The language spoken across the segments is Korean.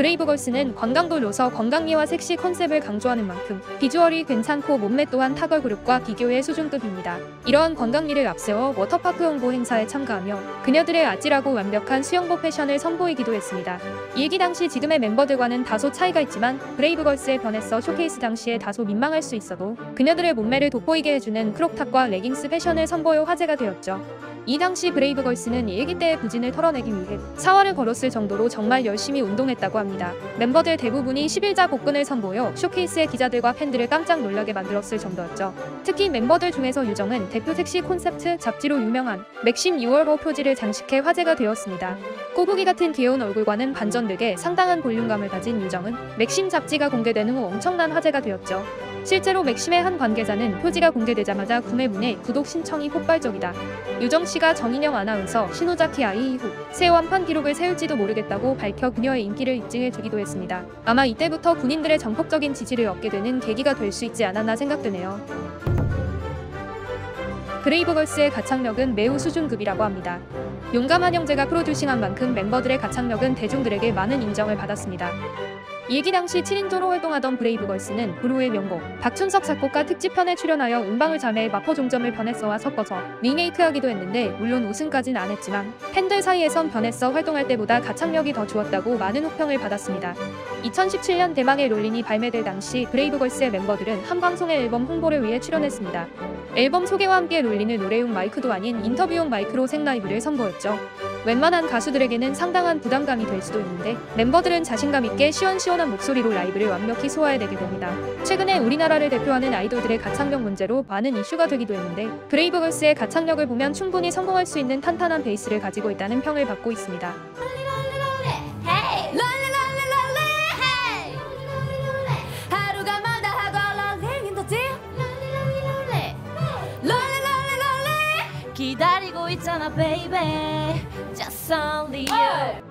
브레이브걸스는 건강돌로서 건강미와 섹시 컨셉을 강조하는 만큼 비주얼이 괜찮고 몸매 또한 타 걸그룹과 비교해 수준급입니다. 이러한 건강미를 앞세워 워터파크 홍보 행사에 참가하며 그녀들의 아찔하고 완벽한 수영복 패션을 선보이기도 했습니다. 일기 당시 지금의 멤버들과는 다소 차이가 있지만 브레이브걸스의 변했어 쇼케이스 당시에 다소 민망할 수 있어도 그녀들의 몸매를 돋보이게 해주는 crop top과 레깅스 패션을 선보여 화제가 되었죠. 이 당시 브레이브걸스는 일기 때의 부진을 털어내기 위해 사활을 걸었을 정도로 정말 열심히 운동했다고 합니다. 멤버들 대부분이 11자 복근을 선보여 쇼케이스의 기자들과 팬들을 깜짝 놀라게 만들었을 정도였죠. 특히 멤버들 중에서 유정은 대표 섹시 콘셉트 잡지로 유명한 맥심 6월호 표지를 장식해 화제가 되었습니다. 꼬부기 같은 귀여운 얼굴과는 반전되게 상당한 볼륨감을 가진 유정은 맥심 잡지가 공개된 후 엄청난 화제가 되었죠. 실제로 맥심의 한 관계자는 표지가 공개되자마자 구매 문의 구독 신청이 폭발적이다. 유정 씨가 정인영 아나운서, 시노자키 아이 이후 새 완판 기록을 세울지도 모르겠다고 밝혀 그녀의 인기를 입증해 주기도 했습니다. 아마 이때부터 군인들의 전폭적인 지지를 얻게 되는 계기가 될 수 있지 않았나 생각되네요. 브레이브걸스의 가창력은 매우 수준급이라고 합니다. 용감한 형제가 프로듀싱한 만큼 멤버들의 가창력은 대중들에게 많은 인정을 받았습니다. 일기 당시 7인조로 활동하던 브레이브걸스는 불후의 명곡 박춘석 작곡가 특집편에 출연하여 은방울 자매의 마포 종점을 변했어와 섞어서 리메이크하기도 했는데 물론 우승까진 안 했지만 팬들 사이에선 변했어 활동할 때보다 가창력이 더 좋았다고 많은 호평을 받았습니다. 2017년 대망의 롤린이 발매될 당시 브레이브걸스의 멤버들은 한 방송의 앨범 홍보를 위해 출연했습니다. 앨범 소개와 함께 롤린을 노래용 마이크도 아닌 인터뷰용 마이크로 생라이브를 선보였죠. 웬만한 가수들에게는 상당한 부담감이 될 수도 있는데 멤버들은 자신감 있게 시원시원한 목소리로 라이브를 완벽히 소화해내게 됩니다. 최근에 우리나라를 대표하는 아이돌들의 가창력 문제로 많은 이슈가 되기도 했는데 브레이브걸스의 가창력을 보면 충분히 성공할 수 있는 탄탄한 베이스를 가지고 있다는 평을 받고 있습니다. 기다리고 있잖아 baby Just only you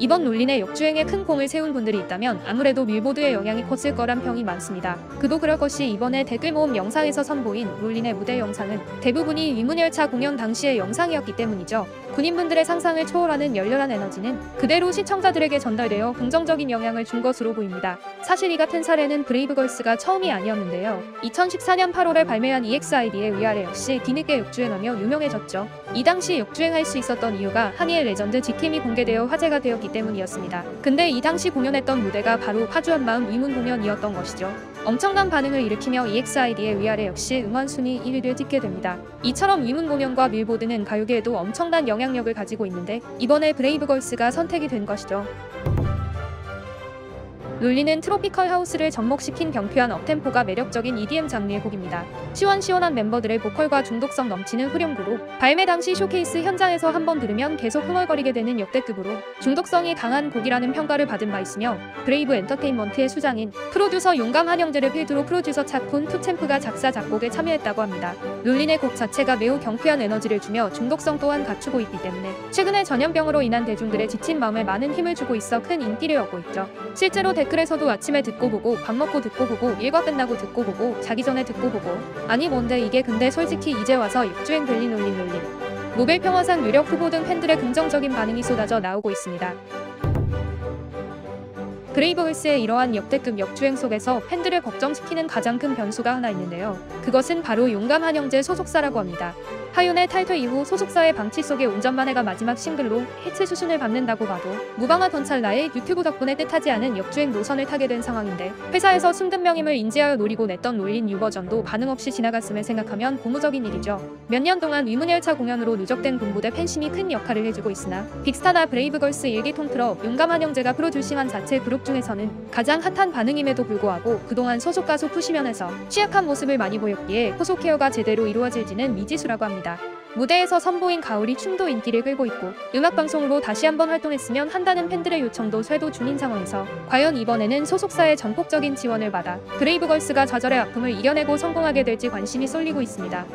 이번 롤린의 역주행에 큰 공을 세운 분들이 있다면 아무래도 밀보드의 영향이 컸을 거란 평이 많습니다. 그도 그럴 것이 이번에 댓글 모음 영상에서 선보인 롤린의 무대 영상은 대부분이 위문열차 공연 당시의 영상이었기 때문이죠. 군인분들의 상상을 초월하는 열렬한 에너지는 그대로 시청자들에게 전달되어 긍정적인 영향을 준 것으로 보입니다. 사실 이 같은 사례는 브레이브걸스가 처음이 아니었는데요. 2014년 8월에 발매한 EXID의 위아래 역시 뒤늦게 역주행하며 유명해졌죠. 이 당시 역주행할 수 있었던 이유가 하니의 레전드 직캠이 공개되어 화제가 되었기 때문이었습니다. 근데 이 당시 공연했던 무대가 바로 파주 한마음 위문 공연이었던 것이죠. 엄청난 반응을 일으키며 EXID의 위아래 역시 음원 순위 1위를 찍게 됩니다. 이처럼 위문 공연과 밀보드는 가요계에도 엄청난 영향력을 가지고 있는데 이번에 브레이브걸스가 선택이 된 것이죠. 롤린은 트로피컬 하우스를 접목시킨 경쾌한 up-tempo가 매력적인 EDM 장르의 곡입니다. 시원시원한 멤버들의 보컬과 중독성 넘치는 후렴구로 발매 당시 쇼케이스 현장에서 한번 들으면 계속 흥얼거리게 되는 역대급으로 중독성이 강한 곡이라는 평가를 받은 바 있으며 브레이브 엔터테인먼트의 수장인 프로듀서 용감한 형제를 필두로 프로듀서 차쿤 투챔프가 작사 작곡에 참여했다고 합니다. 롤린의 곡 자체가 매우 경쾌한 에너지를 주며 중독성 또한 갖추고 있기 때문에 최근에 전염병으로 인한 대중들의 지친 마음에 많은 힘을 주고 있어 큰 인기를 얻고 있죠. 실제로 댓글에서도 아침에 듣고 보고 밥 먹고 듣고 보고 일과 끝나고 듣고 보고 자기 전에 듣고 보고 아니 뭔데 이게 근데 솔직히 이제 와서 역주행 롤린 롤린 롤린 노벨 평화상 유력 후보 등 팬들의 긍정적인 반응이 쏟아져 나오고 있습니다. 브레이브걸스의 이러한 역대급 역주행 속에서 팬들을 걱정시키는 가장 큰 변수가 하나 있는데요. 그것은 바로 용감한 형제 소속사라고 합니다. 하윤의 탈퇴 이후 소속사의 방치 속에 운전만해가 마지막 싱글로 해체 수순을 밟는다고 봐도 무방하던 찰나에 유튜브 덕분에 뜻하지 않은 역주행 노선을 타게 된 상황인데 회사에서 숨듣명임을 인지하여 노리고 냈던 롤린 new 버전도 반응 없이 지나갔음을 생각하면 고무적인 일이죠. 몇 년 동안 위문열차 공연으로 누적된 군부대 팬심이 큰 역할을 해주고 있으나 빅스타나 브레이브걸스 일기 통틀어 용감한 형제가 프로듀싱한 자체 그룹 중에서는 가장 핫한 반응임에도 불구하고 그동안 소속 가수 푸시 면에서 취약한 모습을 많이 보였기에 후속 케어가 제대로 이루어질지는 미지수라고 합 니다. 무대에서 선보인 가오리 춤도 인기를 끌고 있고 음악 방송으로 다시 한번 활동했으면 한다는 팬들의 요청도 쇄도 중인 상황에서 과연 이번에는 소속사의 전폭적인 지원을 받아 브레이브걸스가 좌절의 아픔을 이겨내고 성공하게 될지 관심이 쏠리고 있습니다.